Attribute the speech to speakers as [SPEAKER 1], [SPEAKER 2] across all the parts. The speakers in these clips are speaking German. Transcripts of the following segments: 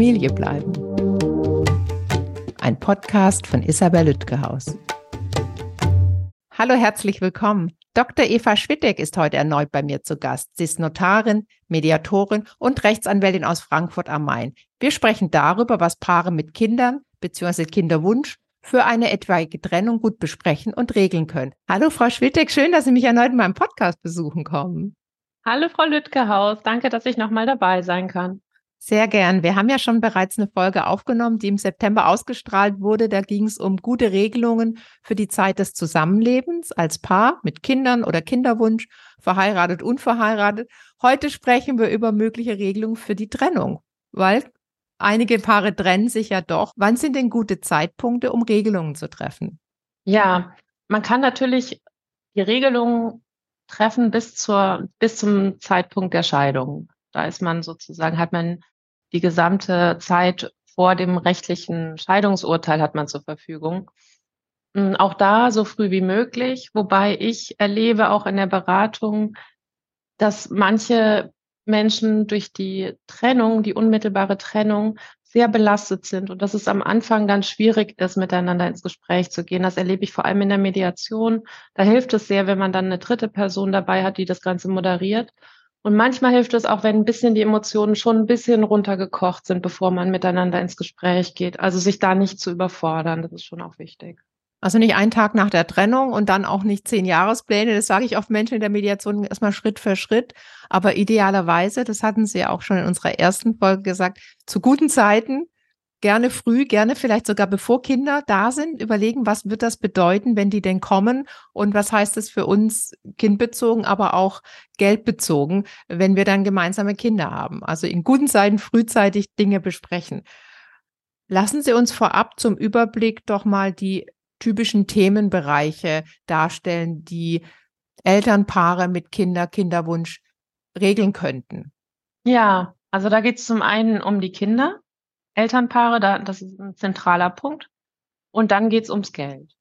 [SPEAKER 1] Familie bleiben. Ein Podcast von Isabel Lütgehaus. Hallo, herzlich willkommen. Dr. Eva Schwittek ist heute erneut bei mir zu Gast. Sie ist Notarin, Mediatorin und Rechtsanwältin aus Frankfurt am Main. Wir sprechen darüber, was Paare mit Kindern bzw. Kinderwunsch für eine etwaige Trennung gut besprechen und regeln können. Hallo, Frau Schwittek, schön, dass Sie mich erneut in meinem Podcast besuchen kommen.
[SPEAKER 2] Hallo, Frau Lütgehaus. Danke, dass ich nochmal dabei sein kann.
[SPEAKER 1] Sehr gern. Wir haben ja schon bereits eine Folge aufgenommen, die im September ausgestrahlt wurde. Da ging es um gute Regelungen für die Zeit des Zusammenlebens als Paar mit Kindern oder Kinderwunsch, verheiratet, unverheiratet. Heute sprechen wir über mögliche Regelungen für die Trennung, weil einige Paare trennen sich ja doch. Wann sind denn gute Zeitpunkte, um Regelungen zu treffen?
[SPEAKER 2] Ja, man kann natürlich die Regelungen treffen bis zur, bis zum Zeitpunkt der Scheidung. Da ist man sozusagen, hat man die gesamte Zeit vor dem rechtlichen Scheidungsurteil hat man zur Verfügung. Hm, auch da so früh wie möglich, wobei ich erlebe auch in der Beratung, dass manche Menschen durch die Trennung, die unmittelbare Trennung, sehr belastet sind und dass es am Anfang dann schwierig ist, miteinander ins Gespräch zu gehen. Das erlebe ich vor allem in der Mediation. Da hilft es sehr, wenn man dann eine dritte Person dabei hat, die das Ganze moderiert und manchmal hilft es auch, wenn ein bisschen die Emotionen schon ein bisschen runtergekocht sind, bevor man miteinander ins Gespräch geht. Also sich da nicht zu überfordern, das ist schon auch wichtig.
[SPEAKER 1] Also nicht einen Tag nach der Trennung und dann auch nicht zehn Jahrespläne. Das sage ich oft Menschen in der Mediation erstmal Schritt für Schritt. Aber idealerweise, das hatten Sie ja auch schon in unserer ersten Folge gesagt, zu guten Zeiten gerne früh, gerne vielleicht sogar bevor Kinder da sind, überlegen, was wird das bedeuten, wenn die denn kommen und was heißt es für uns kindbezogen, aber auch geldbezogen, wenn wir dann gemeinsame Kinder haben. Also in guten Zeiten frühzeitig Dinge besprechen. Lassen Sie uns vorab zum Überblick doch mal die typischen Themenbereiche darstellen, die Elternpaare mit Kinder, Kinderwunsch regeln könnten.
[SPEAKER 2] Ja, also da geht es zum einen um die Kinder, Elternpaare, da, das ist ein zentraler Punkt. Und dann geht es ums Geld.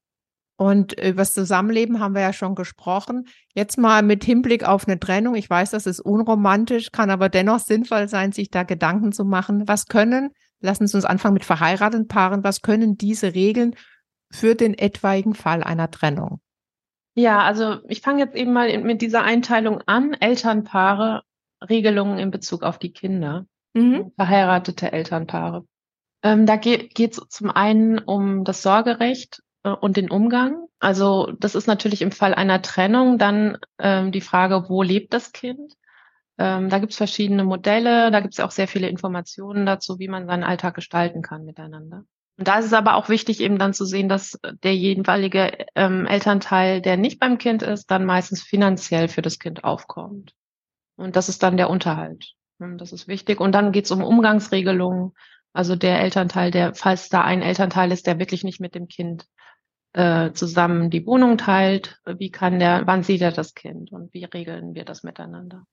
[SPEAKER 1] Und über das Zusammenleben haben wir ja schon gesprochen. Jetzt mal mit Hinblick auf eine Trennung. Ich weiß, das ist unromantisch, kann aber dennoch sinnvoll sein, sich da Gedanken zu machen. Was können, lassen Sie uns anfangen mit verheirateten Paaren, was können diese Regeln für den etwaigen Fall einer Trennung?
[SPEAKER 2] Ja, also ich fange jetzt eben mal mit dieser Einteilung an. Elternpaare, Regelungen in Bezug auf die Kinder mhm. verheiratete Elternpaare. Ähm, da geht es zum einen um das Sorgerecht äh, und den Umgang. Also das ist natürlich im Fall einer Trennung dann ähm, die Frage, wo lebt das Kind? Ähm, da gibt es verschiedene Modelle, da gibt es auch sehr viele Informationen dazu, wie man seinen Alltag gestalten kann miteinander. Und da ist es aber auch wichtig, eben dann zu sehen, dass der jeweilige ähm, Elternteil, der nicht beim Kind ist, dann meistens finanziell für das Kind aufkommt. Und das ist dann der Unterhalt. Das ist wichtig. Und dann geht es um Umgangsregelungen. Also der Elternteil, der, falls da ein Elternteil ist, der wirklich nicht mit dem Kind äh, zusammen die Wohnung teilt, wie kann der, wann sieht er das Kind und wie regeln wir das miteinander?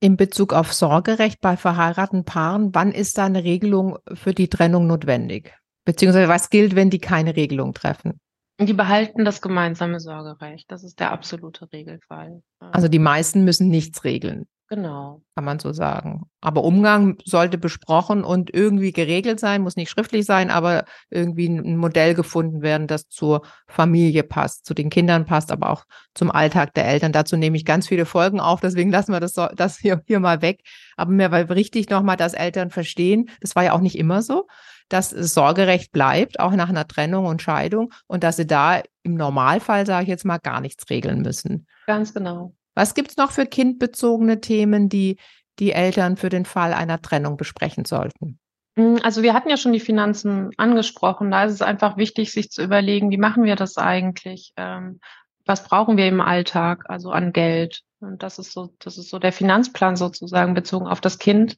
[SPEAKER 1] In Bezug auf Sorgerecht bei verheirateten Paaren, wann ist da eine Regelung für die Trennung notwendig? Beziehungsweise was gilt, wenn die keine Regelung treffen?
[SPEAKER 2] Die behalten das gemeinsame Sorgerecht. Das ist der absolute Regelfall.
[SPEAKER 1] Also die meisten müssen nichts regeln.
[SPEAKER 2] Genau.
[SPEAKER 1] Kann man so sagen. Aber Umgang sollte besprochen und irgendwie geregelt sein, muss nicht schriftlich sein, aber irgendwie ein Modell gefunden werden, das zur Familie passt, zu den Kindern passt, aber auch zum Alltag der Eltern. Dazu nehme ich ganz viele Folgen auf, deswegen lassen wir das, das hier, hier mal weg. Aber mir war wichtig nochmal, dass Eltern verstehen, das war ja auch nicht immer so, dass Sorgerecht bleibt, auch nach einer Trennung und Scheidung und dass sie da im Normalfall, sage ich jetzt mal, gar nichts regeln müssen.
[SPEAKER 2] Ganz genau.
[SPEAKER 1] Was gibt es noch für kindbezogene Themen, die die Eltern für den Fall einer Trennung besprechen sollten?
[SPEAKER 2] Hm, also wir hatten ja schon die Finanzen angesprochen. Da ist es einfach wichtig, sich zu überlegen, wie machen wir das eigentlich? Ähm, was brauchen wir im Alltag, also an Geld? Und das ist so, das ist so der Finanzplan sozusagen bezogen auf das Kind.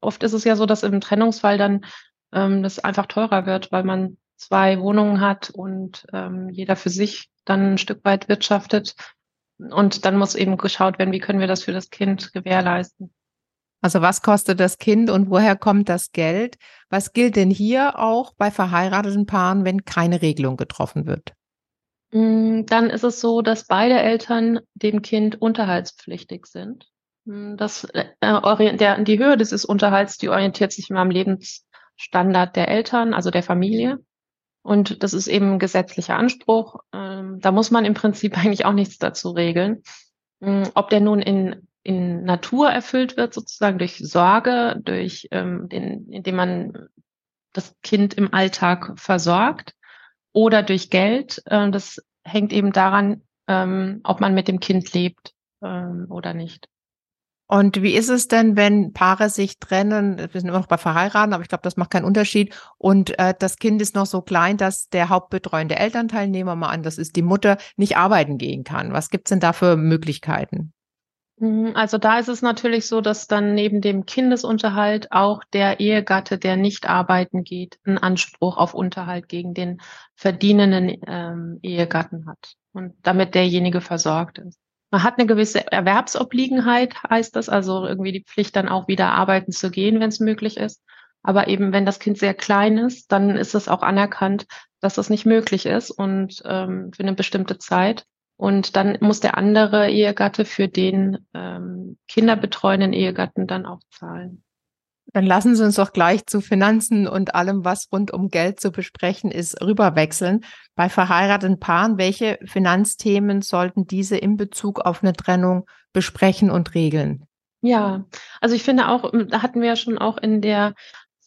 [SPEAKER 2] Oft ist es ja so, dass im Trennungsfall dann ähm, das einfach teurer wird, weil man zwei Wohnungen hat und ähm, jeder für sich dann ein Stück weit wirtschaftet. Und dann muss eben geschaut werden, wie können wir das für das Kind gewährleisten.
[SPEAKER 1] Also was kostet das Kind und woher kommt das Geld? Was gilt denn hier auch bei verheirateten Paaren, wenn keine Regelung getroffen wird?
[SPEAKER 2] Mm, dann ist es so, dass beide Eltern dem Kind unterhaltspflichtig sind. Mm, das, äh, der, die Höhe dieses Unterhalts, die orientiert sich immer am Lebens, Standard der Eltern, also der Familie. Und das ist eben ein gesetzlicher Anspruch. Ähm, da muss man im Prinzip eigentlich auch nichts dazu regeln. Ähm, ob der nun in, in Natur erfüllt wird, sozusagen durch Sorge, durch ähm, den, indem man das Kind im Alltag versorgt oder durch Geld, äh, das hängt eben daran, ähm, ob man mit dem Kind lebt ähm, oder nicht.
[SPEAKER 1] Und wie ist es denn, wenn Paare sich trennen? Wir sind immer noch bei verheiraten, aber ich glaube, das macht keinen Unterschied. Und äh, das Kind ist noch so klein, dass der hauptbetreuende Elternteil, nehmen wir mal an, das ist die Mutter, nicht arbeiten gehen kann. Was gibt's denn da für Möglichkeiten?
[SPEAKER 2] Mhm, also da ist es natürlich so, dass dann neben dem Kindesunterhalt auch der Ehegatte, der nicht arbeiten geht, einen Anspruch auf Unterhalt gegen den verdienenden ähm, Ehegatten hat und damit derjenige versorgt ist. Man hat eine gewisse Erwerbsobliegenheit, heißt das, also irgendwie die Pflicht dann auch wieder arbeiten zu gehen, wenn es möglich ist. Aber eben, wenn das Kind sehr klein ist, dann ist es auch anerkannt, dass das nicht möglich ist und ähm, für eine bestimmte Zeit. Und dann muss der andere Ehegatte für den ähm, kinderbetreuenden Ehegatten dann auch zahlen.
[SPEAKER 1] Dann lassen Sie uns doch gleich zu Finanzen und allem, was rund um Geld zu besprechen ist, rüberwechseln. Bei verheirateten Paaren, welche Finanzthemen sollten diese in Bezug auf eine Trennung besprechen und regeln?
[SPEAKER 2] Ja, also ich finde auch, da hatten wir ja schon auch in der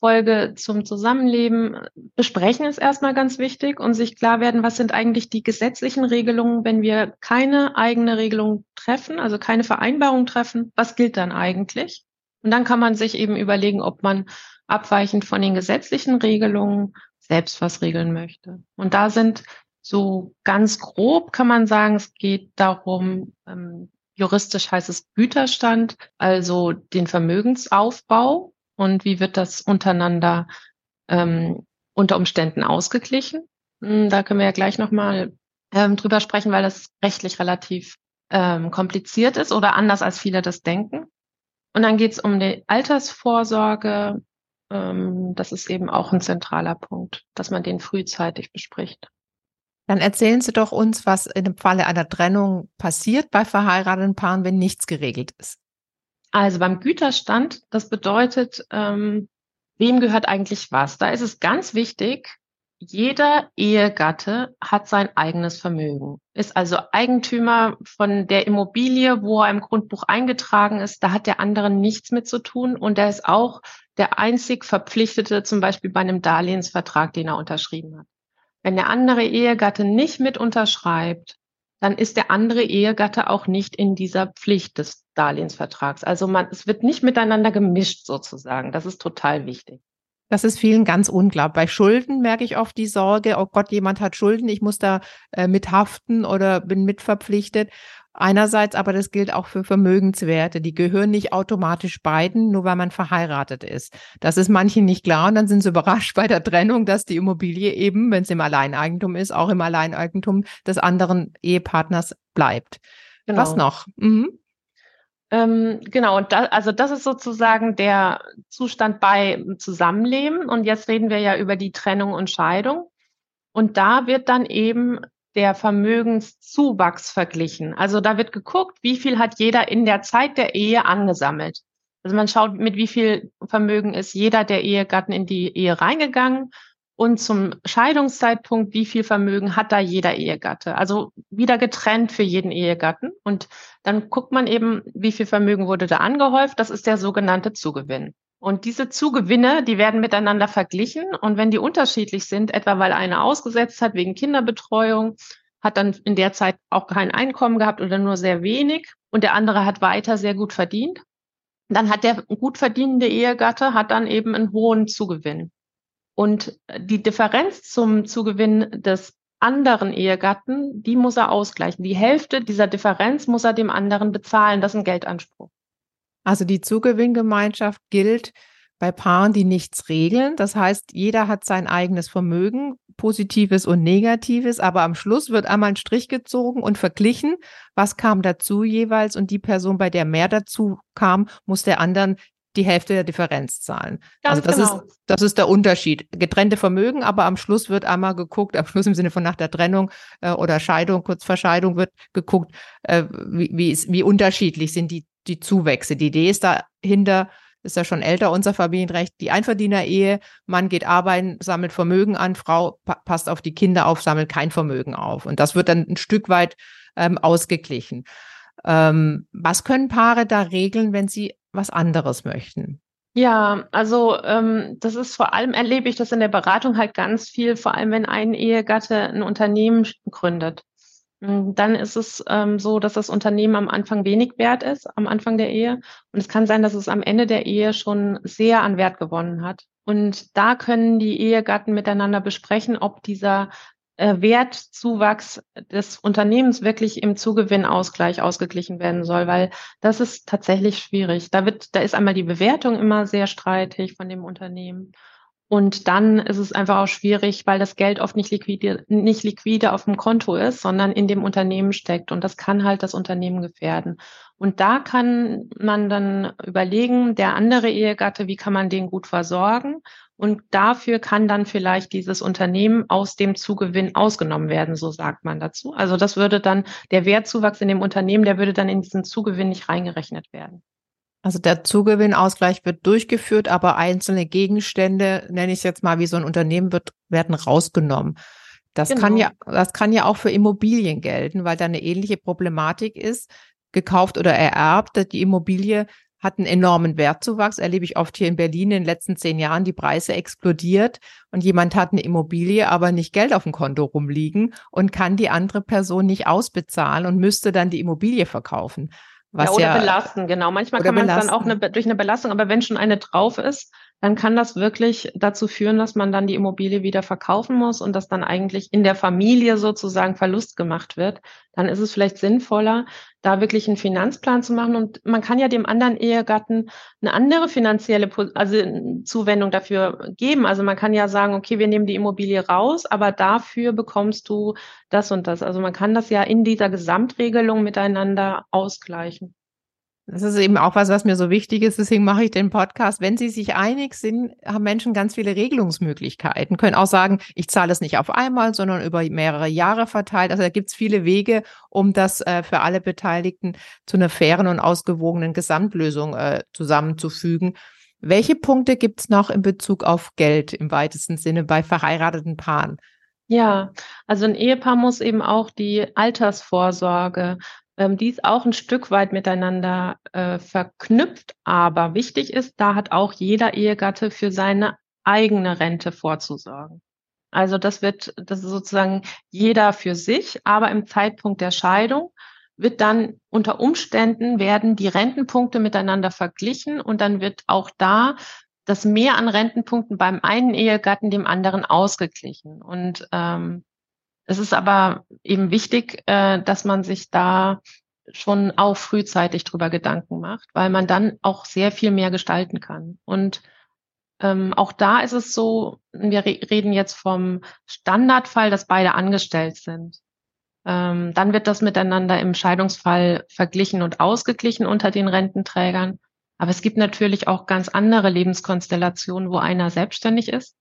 [SPEAKER 2] Folge zum Zusammenleben besprechen ist erstmal ganz wichtig und sich klar werden, was sind eigentlich die gesetzlichen Regelungen, wenn wir keine eigene Regelung treffen, also keine Vereinbarung treffen, was gilt dann eigentlich? Und dann kann man sich eben überlegen, ob man abweichend von den gesetzlichen Regelungen selbst was regeln möchte. Und da sind so ganz grob kann man sagen, es geht darum, ähm, juristisch heißt es Güterstand, also den Vermögensaufbau und wie wird das untereinander ähm, unter Umständen ausgeglichen. Hm, da können wir ja gleich nochmal ähm, drüber sprechen, weil das rechtlich relativ ähm, kompliziert ist oder anders als viele das denken. Und dann geht es um die Altersvorsorge. Ähm, das ist eben auch ein zentraler Punkt, dass man den frühzeitig bespricht.
[SPEAKER 1] Dann erzählen Sie doch uns, was in dem Falle einer Trennung passiert bei verheirateten Paaren, wenn nichts geregelt ist.
[SPEAKER 2] Also beim Güterstand, das bedeutet, ähm, wem gehört eigentlich was? Da ist es ganz wichtig, jeder Ehegatte hat sein eigenes Vermögen, ist also Eigentümer von der Immobilie, wo er im Grundbuch eingetragen ist. Da hat der andere nichts mit zu tun und er ist auch der einzig Verpflichtete, zum Beispiel bei einem Darlehensvertrag, den er unterschrieben hat. Wenn der andere Ehegatte nicht mit unterschreibt, dann ist der andere Ehegatte auch nicht in dieser Pflicht des Darlehensvertrags. Also man, es wird nicht miteinander gemischt sozusagen. Das ist total wichtig.
[SPEAKER 1] Das ist vielen ganz unklar. Bei Schulden merke ich oft die Sorge, oh Gott, jemand hat Schulden, ich muss da äh, mithaften oder bin mitverpflichtet. Einerseits, aber das gilt auch für Vermögenswerte. Die gehören nicht automatisch beiden, nur weil man verheiratet ist. Das ist manchen nicht klar und dann sind sie überrascht bei der Trennung, dass die Immobilie eben, wenn es im Alleineigentum ist, auch im Alleineigentum des anderen Ehepartners bleibt. Genau. Was noch? Mhm.
[SPEAKER 2] Ähm, genau, und da, also das ist sozusagen der Zustand bei Zusammenleben. Und jetzt reden wir ja über die Trennung und Scheidung. Und da wird dann eben der Vermögenszuwachs verglichen. Also da wird geguckt, wie viel hat jeder in der Zeit der Ehe angesammelt. Also man schaut, mit wie viel Vermögen ist jeder der Ehegatten in die Ehe reingegangen und zum Scheidungszeitpunkt, wie viel Vermögen hat da jeder Ehegatte? Also wieder getrennt für jeden Ehegatten. Und dann guckt man eben, wie viel Vermögen wurde da angehäuft. Das ist der sogenannte Zugewinn. Und diese Zugewinne, die werden miteinander verglichen. Und wenn die unterschiedlich sind, etwa weil einer ausgesetzt hat wegen Kinderbetreuung, hat dann in der Zeit auch kein Einkommen gehabt oder nur sehr wenig und der andere hat weiter sehr gut verdient, dann hat der gut verdienende Ehegatte hat dann eben einen hohen Zugewinn. Und die Differenz zum Zugewinn des anderen Ehegatten, die muss er ausgleichen. Die Hälfte dieser Differenz muss er dem anderen bezahlen. Das ist ein Geldanspruch.
[SPEAKER 1] Also die Zugewinngemeinschaft gilt bei Paaren, die nichts regeln. Das heißt, jeder hat sein eigenes Vermögen, positives und negatives, aber am Schluss wird einmal ein Strich gezogen und verglichen, was kam dazu jeweils und die Person, bei der mehr dazu kam, muss der anderen die Hälfte der Differenz zahlen. Ganz also das genau. ist das ist der Unterschied. Getrennte Vermögen, aber am Schluss wird einmal geguckt, am Schluss im Sinne von nach der Trennung äh, oder Scheidung, kurz vor Scheidung wird geguckt, äh, wie, wie, ist, wie unterschiedlich sind die die Zuwächse. Die Idee ist dahinter, ist ja schon älter, unser Familienrecht, die Einverdiener-Ehe, Mann geht arbeiten, sammelt Vermögen an, Frau pa passt auf die Kinder auf, sammelt kein Vermögen auf. Und das wird dann ein Stück weit ähm, ausgeglichen. Ähm, was können Paare da regeln, wenn sie was anderes möchten?
[SPEAKER 2] Ja, also ähm, das ist vor allem, erlebe ich das in der Beratung halt ganz viel, vor allem wenn ein Ehegatte ein Unternehmen gründet. Hm, dann ist es ähm, so, dass das Unternehmen am Anfang wenig wert ist, am Anfang der Ehe. Und es kann sein, dass es am Ende der Ehe schon sehr an Wert gewonnen hat. Und da können die Ehegatten miteinander besprechen, ob dieser Wertzuwachs des Unternehmens wirklich im Zugewinnausgleich ausgeglichen werden soll, weil das ist tatsächlich schwierig. Da wird, da ist einmal die Bewertung immer sehr streitig von dem Unternehmen. Und dann ist es einfach auch schwierig, weil das Geld oft nicht liquide, nicht liquide auf dem Konto ist, sondern in dem Unternehmen steckt. Und das kann halt das Unternehmen gefährden. Und da kann man dann überlegen, der andere Ehegatte, wie kann man den gut versorgen? Und dafür kann dann vielleicht dieses Unternehmen aus dem Zugewinn ausgenommen werden, so sagt man dazu. Also das würde dann, der Wertzuwachs in dem Unternehmen, der würde dann in diesen Zugewinn nicht reingerechnet werden.
[SPEAKER 1] Also der Zugewinnausgleich wird durchgeführt, aber einzelne Gegenstände, nenne ich es jetzt mal, wie so ein Unternehmen wird, werden rausgenommen. Das genau. kann ja, das kann ja auch für Immobilien gelten, weil da eine ähnliche Problematik ist. Gekauft oder ererbt, die Immobilie hat einen enormen Wertzuwachs, erlebe ich oft hier in Berlin in den letzten zehn Jahren, die Preise explodiert und jemand hat eine Immobilie, aber nicht Geld auf dem Konto rumliegen und kann die andere Person nicht ausbezahlen und müsste dann die Immobilie verkaufen.
[SPEAKER 2] Was ja, oder ja, belasten, genau. Manchmal kann man es dann auch eine, durch eine Belastung, aber wenn schon eine drauf ist, dann kann das wirklich dazu führen, dass man dann die Immobilie wieder verkaufen muss und dass dann eigentlich in der Familie sozusagen Verlust gemacht wird. Dann ist es vielleicht sinnvoller, da wirklich einen Finanzplan zu machen. Und man kann ja dem anderen Ehegatten eine andere finanzielle also Zuwendung dafür geben. Also man kann ja sagen, okay, wir nehmen die Immobilie raus, aber dafür bekommst du das und das. Also man kann das ja in dieser Gesamtregelung miteinander ausgleichen.
[SPEAKER 1] Das ist eben auch was, was mir so wichtig ist. Deswegen mache ich den Podcast. Wenn Sie sich einig sind, haben Menschen ganz viele Regelungsmöglichkeiten. Können auch sagen, ich zahle es nicht auf einmal, sondern über mehrere Jahre verteilt. Also da gibt es viele Wege, um das äh, für alle Beteiligten zu einer fairen und ausgewogenen Gesamtlösung äh, zusammenzufügen. Welche Punkte gibt es noch in Bezug auf Geld im weitesten Sinne bei verheirateten Paaren?
[SPEAKER 2] Ja, also ein Ehepaar muss eben auch die Altersvorsorge ähm, die ist auch ein Stück weit miteinander äh, verknüpft. Aber wichtig ist, da hat auch jeder Ehegatte für seine eigene Rente vorzusorgen. Also das wird, das ist sozusagen jeder für sich, aber im Zeitpunkt der Scheidung wird dann unter Umständen werden die Rentenpunkte miteinander verglichen und dann wird auch da das Mehr an Rentenpunkten beim einen Ehegatten dem anderen ausgeglichen. Und ähm, es ist aber eben wichtig, äh, dass man sich da schon auch frühzeitig drüber Gedanken macht, weil man dann auch sehr viel mehr gestalten kann. Und ähm, auch da ist es so, wir re reden jetzt vom Standardfall, dass beide angestellt sind. Ähm, dann wird das miteinander im Scheidungsfall verglichen und ausgeglichen unter den Rententrägern. Aber es gibt natürlich auch ganz andere Lebenskonstellationen, wo einer selbstständig ist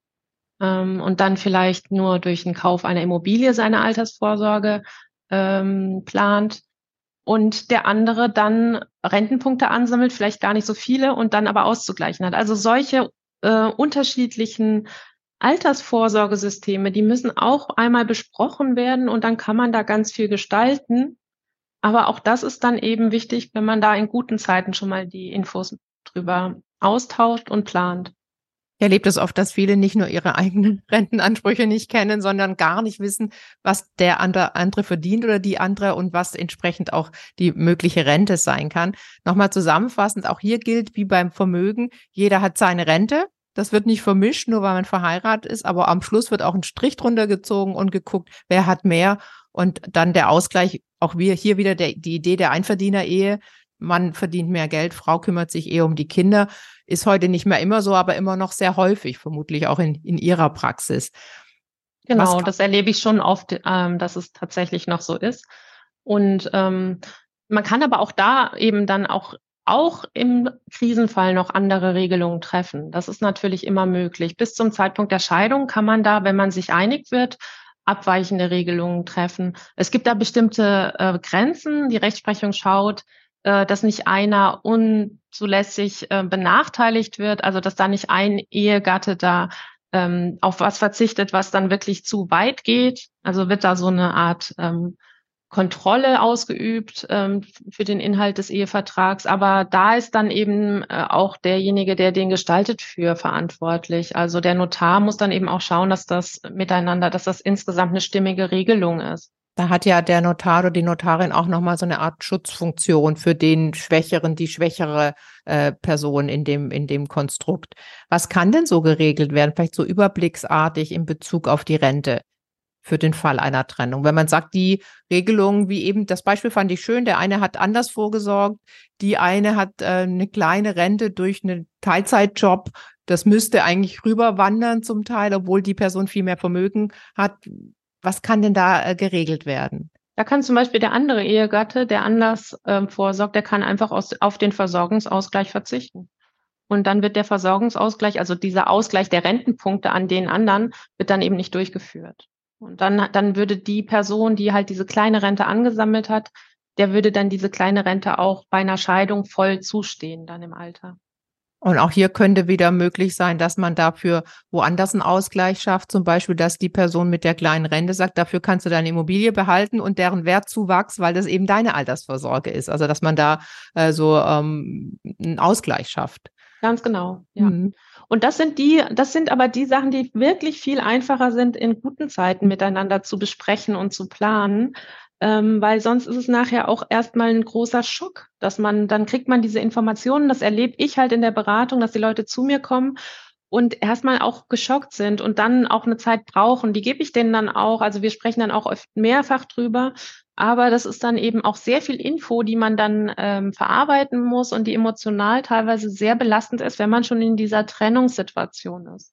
[SPEAKER 2] ähm, und dann vielleicht nur durch den Kauf einer Immobilie seine Altersvorsorge ähm, plant und der andere dann Rentenpunkte ansammelt, vielleicht gar nicht so viele und dann aber auszugleichen hat. Also solche äh, unterschiedlichen Altersvorsorgesysteme, die müssen auch einmal besprochen werden und dann kann man da ganz viel gestalten. Aber auch das ist dann eben wichtig, wenn man da in guten Zeiten schon mal die Infos drüber austauscht und plant.
[SPEAKER 1] Ich erlebe das oft, dass viele nicht nur ihre eigenen Rentenansprüche nicht kennen, sondern gar nicht wissen, was der andere verdient oder die andere und was entsprechend auch die mögliche Rente sein kann. Nochmal zusammenfassend, auch hier gilt wie beim Vermögen, jeder hat seine Rente. Das wird nicht vermischt, nur weil man verheiratet ist, aber am Schluss wird auch ein Strich drunter gezogen und geguckt, wer hat mehr und dann der Ausgleich, auch wir hier wieder der, die Idee der Einverdiener-Ehe. Mann verdient mehr Geld, Frau kümmert sich eher um die Kinder. Ist heute nicht mehr immer so, aber immer noch sehr häufig, vermutlich auch in, in Ihrer Praxis.
[SPEAKER 2] Genau, Was, das erlebe ich schon oft, ähm, dass es tatsächlich noch so ist. Und ähm, man kann aber auch da eben dann auch auch im Krisenfall noch andere Regelungen treffen. Das ist natürlich immer möglich. Bis zum Zeitpunkt der Scheidung kann man da, wenn man sich einig wird, abweichende Regelungen treffen. Es gibt da bestimmte äh, Grenzen. Die Rechtsprechung schaut, äh, dass nicht einer un unzulässig äh, benachteiligt wird, also dass da nicht ein Ehegatte da ähm, auf was verzichtet, was dann wirklich zu weit geht. Also wird da so eine Art ähm, Kontrolle ausgeübt ähm, für den Inhalt des Ehevertrags. Aber da ist dann eben äh, auch derjenige, der den gestaltet, für verantwortlich. Also der Notar muss dann eben auch schauen, dass das miteinander, dass das insgesamt eine stimmige Regelung ist.
[SPEAKER 1] Da hat ja der Notar oder die Notarin auch nochmal so eine Art Schutzfunktion für den Schwächeren, die schwächere äh, Person in dem, in dem Konstrukt. Was kann denn so geregelt werden? Vielleicht so überblicksartig in Bezug auf die Rente? für den Fall einer Trennung. Wenn man sagt, die Regelung, wie eben das Beispiel fand ich schön, der eine hat anders vorgesorgt, die eine hat äh, eine kleine Rente durch einen Teilzeitjob, das müsste eigentlich rüberwandern zum Teil, obwohl die Person viel mehr Vermögen hat. Was kann denn da äh, geregelt werden?
[SPEAKER 2] Da kann zum Beispiel der andere Ehegatte, der anders ähm, vorsorgt, der kann einfach aus, auf den Versorgungsausgleich verzichten. Und dann wird der Versorgungsausgleich, also dieser Ausgleich der Rentenpunkte an den anderen, wird dann eben nicht durchgeführt. Und dann, dann würde die Person, die halt diese kleine Rente angesammelt hat, der würde dann diese kleine Rente auch bei einer Scheidung voll zustehen, dann im Alter.
[SPEAKER 1] Und auch hier könnte wieder möglich sein, dass man dafür woanders einen Ausgleich schafft. Zum Beispiel, dass die Person mit der kleinen Rente sagt, dafür kannst du deine Immobilie behalten und deren Wertzuwachs, weil das eben deine Altersvorsorge ist. Also, dass man da äh, so ähm, einen Ausgleich schafft.
[SPEAKER 2] Ganz genau, ja. Mhm. Und das sind die, das sind aber die Sachen, die wirklich viel einfacher sind, in guten Zeiten miteinander zu besprechen und zu planen. Ähm, weil sonst ist es nachher auch erstmal ein großer Schock, dass man, dann kriegt man diese Informationen, das erlebe ich halt in der Beratung, dass die Leute zu mir kommen und erstmal auch geschockt sind und dann auch eine Zeit brauchen. Die gebe ich denen dann auch. Also wir sprechen dann auch oft mehrfach drüber. Aber das ist dann eben auch sehr viel Info, die man dann ähm, verarbeiten muss und die emotional teilweise sehr belastend ist, wenn man schon in dieser Trennungssituation ist.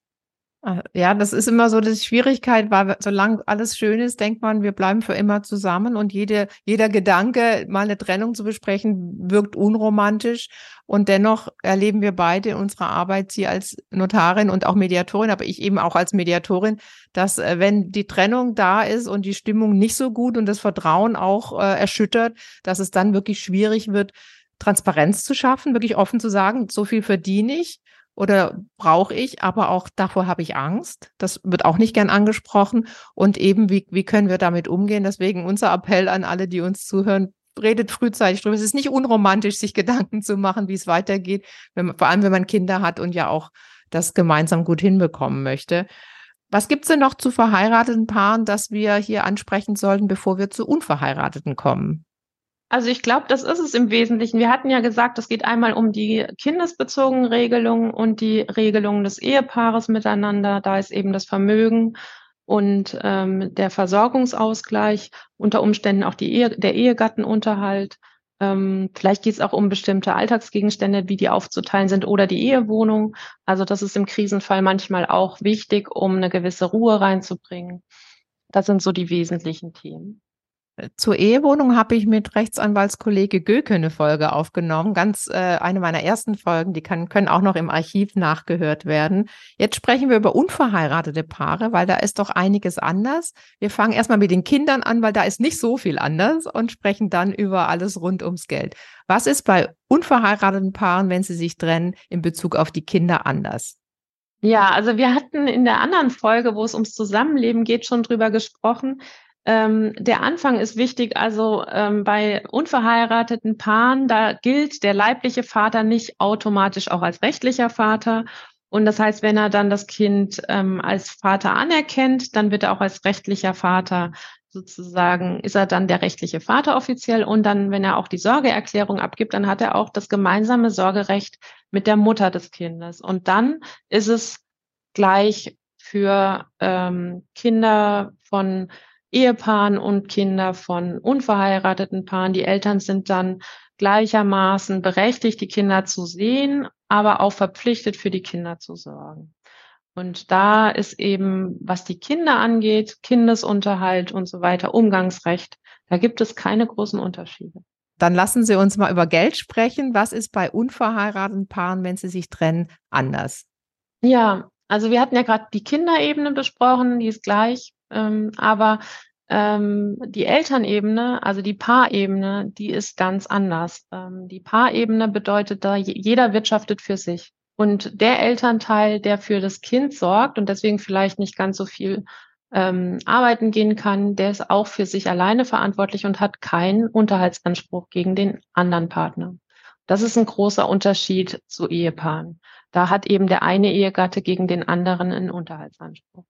[SPEAKER 1] Ah, ja, das ist immer so die Schwierigkeit, weil solange alles schön ist, denkt man, wir bleiben für immer zusammen und jede, jeder Gedanke, mal eine Trennung zu besprechen, wirkt unromantisch. Und dennoch erleben wir beide in unserer Arbeit, sie als Notarin und auch Mediatorin, aber ich eben auch als Mediatorin, dass äh, wenn die Trennung da ist und die Stimmung nicht so gut und das Vertrauen auch äh, erschüttert, dass es dann wirklich schwierig wird, Transparenz zu schaffen, wirklich offen zu sagen, so viel verdiene ich oder brauche ich, aber auch davor habe ich Angst. Das wird auch nicht gern angesprochen. Und eben, wie, wie können wir damit umgehen? Deswegen unser Appell an alle, die uns zuhören, redet frühzeitig drüber. Es ist nicht unromantisch, sich Gedanken zu machen, wie es weitergeht, wenn vor allem wenn man Kinder hat und ja auch das gemeinsam gut hinbekommen möchte. Was gibt's denn noch zu verheirateten Paaren, das wir hier ansprechen sollten, bevor wir zu unverheirateten kommen?
[SPEAKER 2] Also ich glaube, das ist es im Wesentlichen. Wir hatten ja gesagt, es geht einmal um die kindesbezogenen Regelungen und die Regelungen des Ehepaares miteinander. Da ist eben das Vermögen und ähm, der Versorgungsausgleich, unter Umständen auch die Ehe, der Ehegattenunterhalt. Ähm, vielleicht geht es auch um bestimmte Alltagsgegenstände, wie die aufzuteilen sind oder die Ehewohnung. Also das ist im Krisenfall manchmal auch wichtig, um eine gewisse Ruhe reinzubringen. Das sind so die wesentlichen Themen.
[SPEAKER 1] Zur Ehewohnung habe ich mit Rechtsanwaltskollege Göke eine Folge aufgenommen, ganz äh, eine meiner ersten Folgen, die kann, können auch noch im Archiv nachgehört werden. Jetzt sprechen wir über unverheiratete Paare, weil da ist doch einiges anders. Wir fangen erstmal mit den Kindern an, weil da ist nicht so viel anders und sprechen dann über alles rund ums Geld. Was ist bei unverheirateten Paaren, wenn sie sich trennen, in Bezug auf die Kinder anders?
[SPEAKER 2] Ja, also wir hatten in der anderen Folge, wo es ums Zusammenleben geht, schon drüber gesprochen, ähm, der Anfang ist wichtig. Also ähm, bei unverheirateten Paaren, da gilt der leibliche Vater nicht automatisch auch als rechtlicher Vater. Und das heißt, wenn er dann das Kind ähm, als Vater anerkennt, dann wird er auch als rechtlicher Vater sozusagen, ist er dann der rechtliche Vater offiziell. Und dann, wenn er auch die Sorgeerklärung abgibt, dann hat er auch das gemeinsame Sorgerecht mit der Mutter des Kindes. Und dann ist es gleich für ähm, Kinder von Ehepaaren und Kinder von unverheirateten Paaren. Die Eltern sind dann gleichermaßen berechtigt, die Kinder zu sehen, aber auch verpflichtet, für die Kinder zu sorgen. Und da ist eben, was die Kinder angeht, Kindesunterhalt und so weiter, Umgangsrecht, da gibt es keine großen Unterschiede.
[SPEAKER 1] Dann lassen Sie uns mal über Geld sprechen. Was ist bei unverheirateten Paaren, wenn sie sich trennen, anders?
[SPEAKER 2] Ja, also wir hatten ja gerade die Kinderebene besprochen, die ist gleich. Ähm, aber ähm, die Elternebene, also die Paarebene, die ist ganz anders. Ähm, die Paarebene bedeutet da, jeder wirtschaftet für sich. Und der Elternteil, der für das Kind sorgt und deswegen vielleicht nicht ganz so viel ähm, arbeiten gehen kann, der ist auch für sich alleine verantwortlich und hat keinen Unterhaltsanspruch gegen den anderen Partner. Das ist ein großer Unterschied zu Ehepaaren. Da hat eben der eine Ehegatte gegen den anderen einen Unterhaltsanspruch.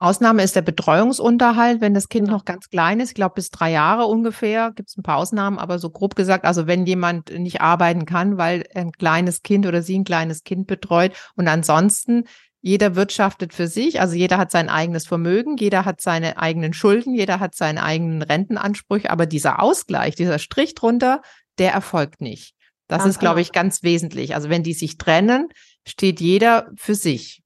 [SPEAKER 1] Ausnahme ist der Betreuungsunterhalt, wenn das Kind noch ganz klein ist, ich glaube bis drei Jahre ungefähr, gibt es ein paar Ausnahmen, aber so grob gesagt, also wenn jemand nicht arbeiten kann, weil ein kleines Kind oder sie ein kleines Kind betreut und ansonsten jeder wirtschaftet für sich, also jeder hat sein eigenes Vermögen, jeder hat seine eigenen Schulden, jeder hat seinen eigenen Rentenansprüche, aber dieser Ausgleich, dieser Strich drunter, der erfolgt nicht. Das ganz ist, glaube genau. ich, ganz wesentlich. Also wenn die sich trennen, steht jeder für sich.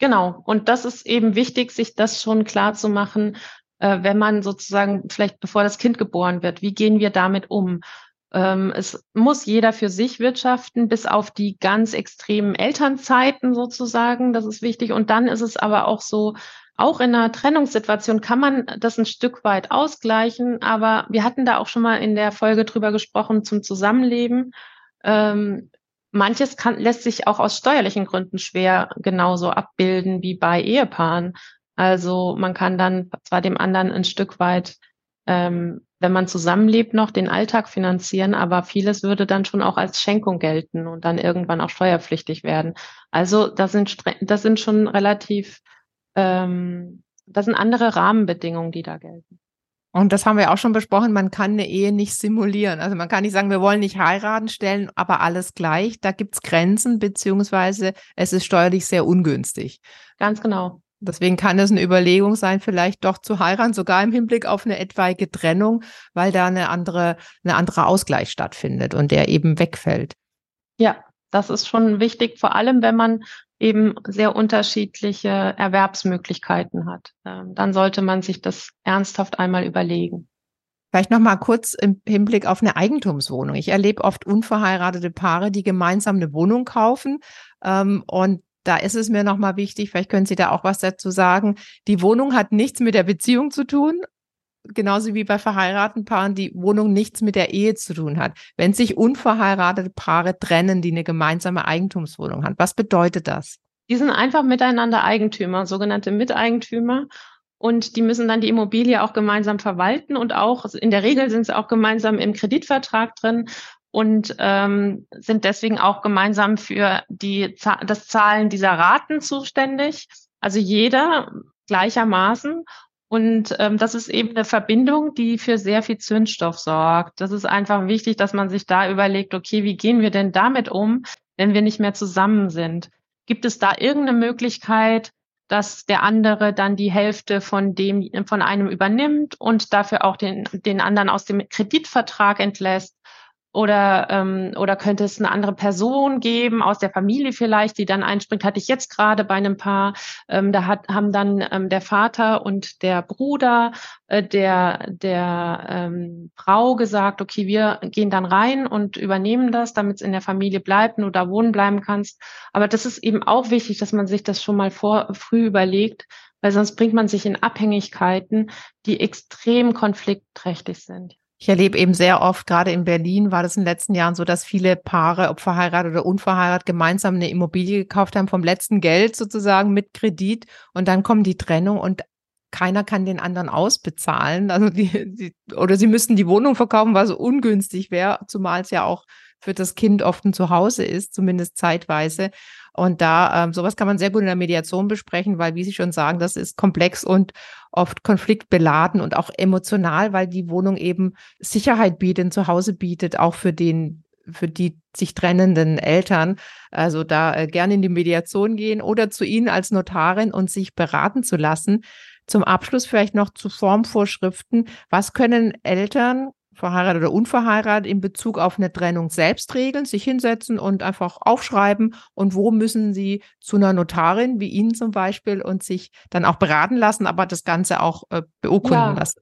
[SPEAKER 2] Genau. Und das ist eben wichtig, sich das schon klar zu machen, äh, wenn man sozusagen vielleicht bevor das Kind geboren wird, wie gehen wir damit um? Ähm, es muss jeder für sich wirtschaften, bis auf die ganz extremen Elternzeiten sozusagen. Das ist wichtig. Und dann ist es aber auch so, auch in einer Trennungssituation kann man das ein Stück weit ausgleichen. Aber wir hatten da auch schon mal in der Folge drüber gesprochen zum Zusammenleben. Ähm, manches kann, lässt sich auch aus steuerlichen Gründen schwer genauso abbilden wie bei Ehepaaren. Also man kann dann zwar dem anderen ein Stück weit ähm, wenn man zusammenlebt, noch den Alltag finanzieren, aber vieles würde dann schon auch als Schenkung gelten und dann irgendwann auch steuerpflichtig werden. Also das sind, das sind schon relativ, ähm, das sind andere Rahmenbedingungen, die da gelten.
[SPEAKER 1] Und das haben wir auch schon besprochen, man kann eine Ehe nicht simulieren. Also man kann nicht sagen, wir wollen nicht heiraten, stellen aber alles gleich. Da gibt's Grenzen, beziehungsweise es ist steuerlich sehr ungünstig.
[SPEAKER 2] Ganz genau.
[SPEAKER 1] Deswegen kann es eine Überlegung sein, vielleicht doch zu heiraten, sogar im Hinblick auf eine etwaige Trennung, weil da eine andere, eine andere Ausgleich stattfindet und der eben wegfällt.
[SPEAKER 2] Ja, das ist schon wichtig, vor allem wenn man eben sehr unterschiedliche Erwerbsmöglichkeiten hat. Ähm, dann sollte man sich das ernsthaft einmal überlegen.
[SPEAKER 1] Vielleicht noch mal kurz im Hinblick auf eine Eigentumswohnung. Ich erlebe oft unverheiratete Paare, die gemeinsam eine Wohnung kaufen ähm, und da ist es mir nochmal wichtig, vielleicht können Sie da auch was dazu sagen. Die Wohnung hat nichts mit der Beziehung zu tun, genauso wie bei verheirateten Paaren die Wohnung nichts mit der Ehe zu tun hat. Wenn sich unverheiratete Paare trennen, die eine gemeinsame Eigentumswohnung haben, was bedeutet das?
[SPEAKER 2] Die sind einfach miteinander Eigentümer, sogenannte Miteigentümer. Und die müssen dann die Immobilie auch gemeinsam verwalten und auch, in der Regel sind sie auch gemeinsam im Kreditvertrag drin und ähm, sind deswegen auch gemeinsam für die, das Zahlen dieser Raten zuständig. Also jeder gleichermaßen. Und ähm, das ist eben eine Verbindung, die für sehr viel Zündstoff sorgt. Das ist einfach wichtig, dass man sich da überlegt, okay, wie gehen wir denn damit um, wenn wir nicht mehr zusammen sind? Gibt es da irgendeine Möglichkeit, dass der andere dann die Hälfte von dem, von einem übernimmt und dafür auch den, den anderen aus dem Kreditvertrag entlässt? Oder, ähm, oder könnte es eine andere Person geben, aus der Familie vielleicht, die dann einspringt? Hatte ich jetzt gerade bei einem Paar, ähm, da hat, haben dann ähm, der Vater und der Bruder äh, der, der ähm, Frau gesagt, okay, wir gehen dann rein und übernehmen das, damit es in der Familie bleibt und du da wohnen bleiben kannst. Aber das ist eben auch wichtig, dass man sich das schon mal vor, früh überlegt, weil sonst bringt man sich in Abhängigkeiten, die extrem konfliktträchtig sind.
[SPEAKER 1] Ich erlebe eben sehr oft, gerade in Berlin war das in den letzten Jahren so, dass viele Paare, ob verheiratet oder unverheiratet, gemeinsam eine Immobilie gekauft haben vom letzten Geld sozusagen mit Kredit und dann kommt die Trennung und keiner kann den anderen ausbezahlen. Also die, die oder sie müssten die Wohnung verkaufen, was ungünstig wäre, zumal es ja auch für das Kind oft ein Zuhause ist, zumindest zeitweise. Und da, ähm, sowas kann man sehr gut in der Mediation besprechen, weil, wie Sie schon sagen, das ist komplex und oft konfliktbeladen und auch emotional, weil die Wohnung eben Sicherheit bietet, zu Hause bietet, auch für den für die sich trennenden Eltern. Also da äh, gerne in die Mediation gehen oder zu Ihnen als Notarin und sich beraten zu lassen. Zum Abschluss vielleicht noch zu Formvorschriften. Was können Eltern verheiratet oder unverheiratet, in Bezug auf eine Trennung selbst regeln, sich hinsetzen und einfach aufschreiben und wo müssen sie zu einer Notarin, wie Ihnen zum Beispiel, und sich dann auch beraten lassen, aber das Ganze auch äh, beurkunden ja. lassen.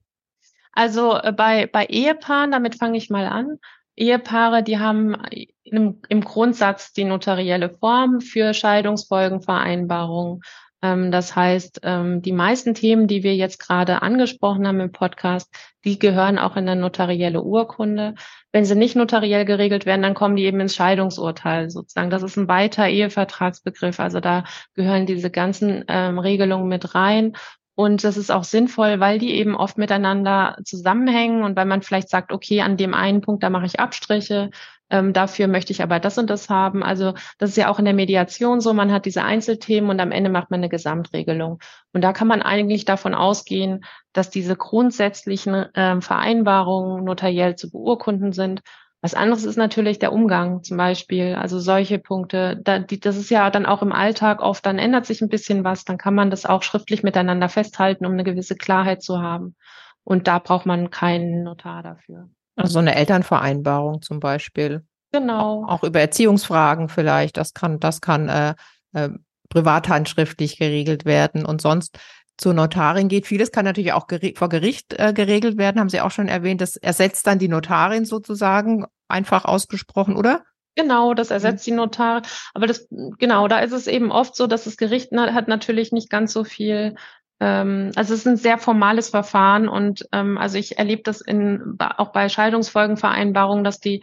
[SPEAKER 2] Also äh, bei, bei Ehepaaren, damit fange ich mal an. Ehepaare, die haben im, im Grundsatz die notarielle Form für Scheidungsfolgenvereinbarungen. Ähm, das heißt, ähm, die meisten Themen, die wir jetzt gerade angesprochen haben im Podcast, die gehören auch in eine notarielle Urkunde. Wenn sie nicht notariell geregelt werden, dann kommen die eben ins Scheidungsurteil sozusagen. Das ist ein weiter Ehevertragsbegriff. Also da gehören diese ganzen ähm, Regelungen mit rein. Und das ist auch sinnvoll, weil die eben oft miteinander zusammenhängen und weil man vielleicht sagt, okay, an dem einen Punkt, da mache ich Abstriche, ähm, dafür möchte ich aber das und das haben. Also das ist ja auch in der Mediation so, man hat diese Einzelthemen und am Ende macht man eine Gesamtregelung. Und da kann man eigentlich davon ausgehen, dass diese grundsätzlichen ähm, Vereinbarungen notariell zu beurkunden sind was anderes ist natürlich der Umgang zum Beispiel. Also solche Punkte, da, die, das ist ja dann auch im Alltag oft, dann ändert sich ein bisschen was, dann kann man das auch schriftlich miteinander festhalten, um eine gewisse Klarheit zu haben. Und da braucht man keinen Notar dafür.
[SPEAKER 1] Also eine Elternvereinbarung zum Beispiel.
[SPEAKER 2] Genau.
[SPEAKER 1] Auch über Erziehungsfragen vielleicht. Das kann, das kann äh, äh, privat handschriftlich geregelt werden. Und sonst zur Notarin geht. Vieles kann natürlich auch vor Gericht äh, geregelt werden, haben Sie auch schon erwähnt. Das ersetzt dann die Notarin sozusagen, einfach ausgesprochen, oder?
[SPEAKER 2] Genau, das ersetzt mhm. die Notar. Aber das, genau, da ist es eben oft so, dass das Gericht hat natürlich nicht ganz so viel ähm, also es ist ein sehr formales Verfahren und ähm, also ich erlebe das in, auch bei Scheidungsfolgenvereinbarungen, dass die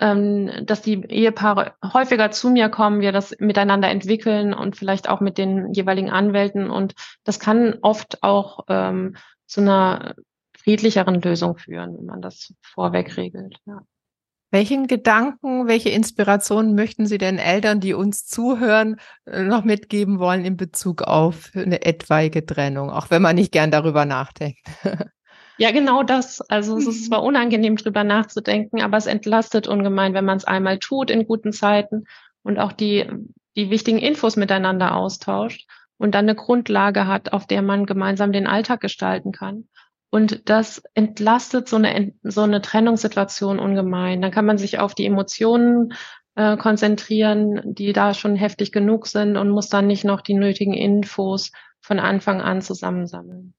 [SPEAKER 2] ähm, dass die Ehepaare häufiger zu mir kommen, wir das miteinander entwickeln und vielleicht auch mit den jeweiligen Anwälten. Und das kann oft auch ähm, zu einer friedlicheren Lösung führen, wenn man das vorweg regelt. Ja.
[SPEAKER 1] Welchen Gedanken, welche Inspirationen möchten Sie denn Eltern, die uns zuhören, äh, noch mitgeben wollen in Bezug auf eine etwaige Trennung, auch wenn man nicht gern darüber nachdenkt?
[SPEAKER 2] Ja, genau das. Also es ist mhm. zwar unangenehm, drüber nachzudenken, aber es entlastet ungemein, wenn man es einmal tut in guten Zeiten und auch die, die wichtigen Infos miteinander austauscht und dann eine Grundlage hat, auf der man gemeinsam den Alltag gestalten kann. Und das entlastet so eine, so eine Trennungssituation ungemein. Dann kann man sich auf die Emotionen äh, konzentrieren, die da schon heftig genug sind und muss dann nicht noch die nötigen Infos von Anfang an zusammensammeln.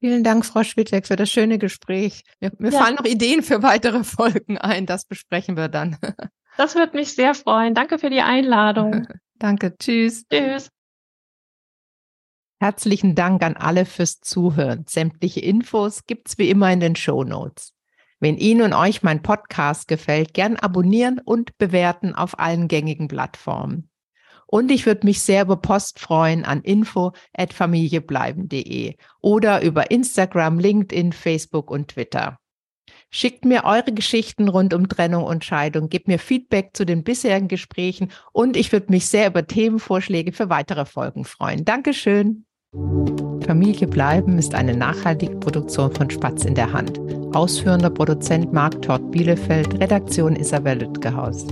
[SPEAKER 1] Vielen Dank, Frau Schwittek, für das schöne Gespräch. Mir, mir ja. fallen noch Ideen für weitere Folgen ein. Das besprechen wir dann.
[SPEAKER 2] Das wird mich sehr freuen. Danke für die Einladung.
[SPEAKER 1] Danke. Tschüss.
[SPEAKER 2] Tschüss.
[SPEAKER 1] Herzlichen Dank an alle fürs Zuhören. Sämtliche Infos gibt's wie immer in den Show Notes. Wenn Ihnen und euch mein Podcast gefällt, gern abonnieren und bewerten auf allen gängigen Plattformen. Und ich würde mich sehr über Post freuen an info@familiebleiben.de oder über Instagram, LinkedIn, Facebook und Twitter. Schickt mir eure Geschichten rund um Trennung und Scheidung, gebt mir Feedback zu den bisherigen Gesprächen und ich würde mich sehr über Themenvorschläge für weitere Folgen freuen. Dankeschön. Familie bleiben ist eine nachhaltige Produktion von Spatz in der Hand. Ausführender Produzent Marc Todd Bielefeld, Redaktion Isabel Lütgehaus.